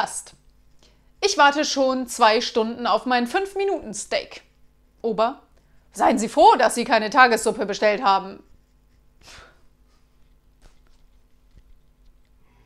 Gast. Ich warte schon zwei Stunden auf mein 5-Minuten-Steak. Ober, seien Sie froh, dass Sie keine Tagessuppe bestellt haben.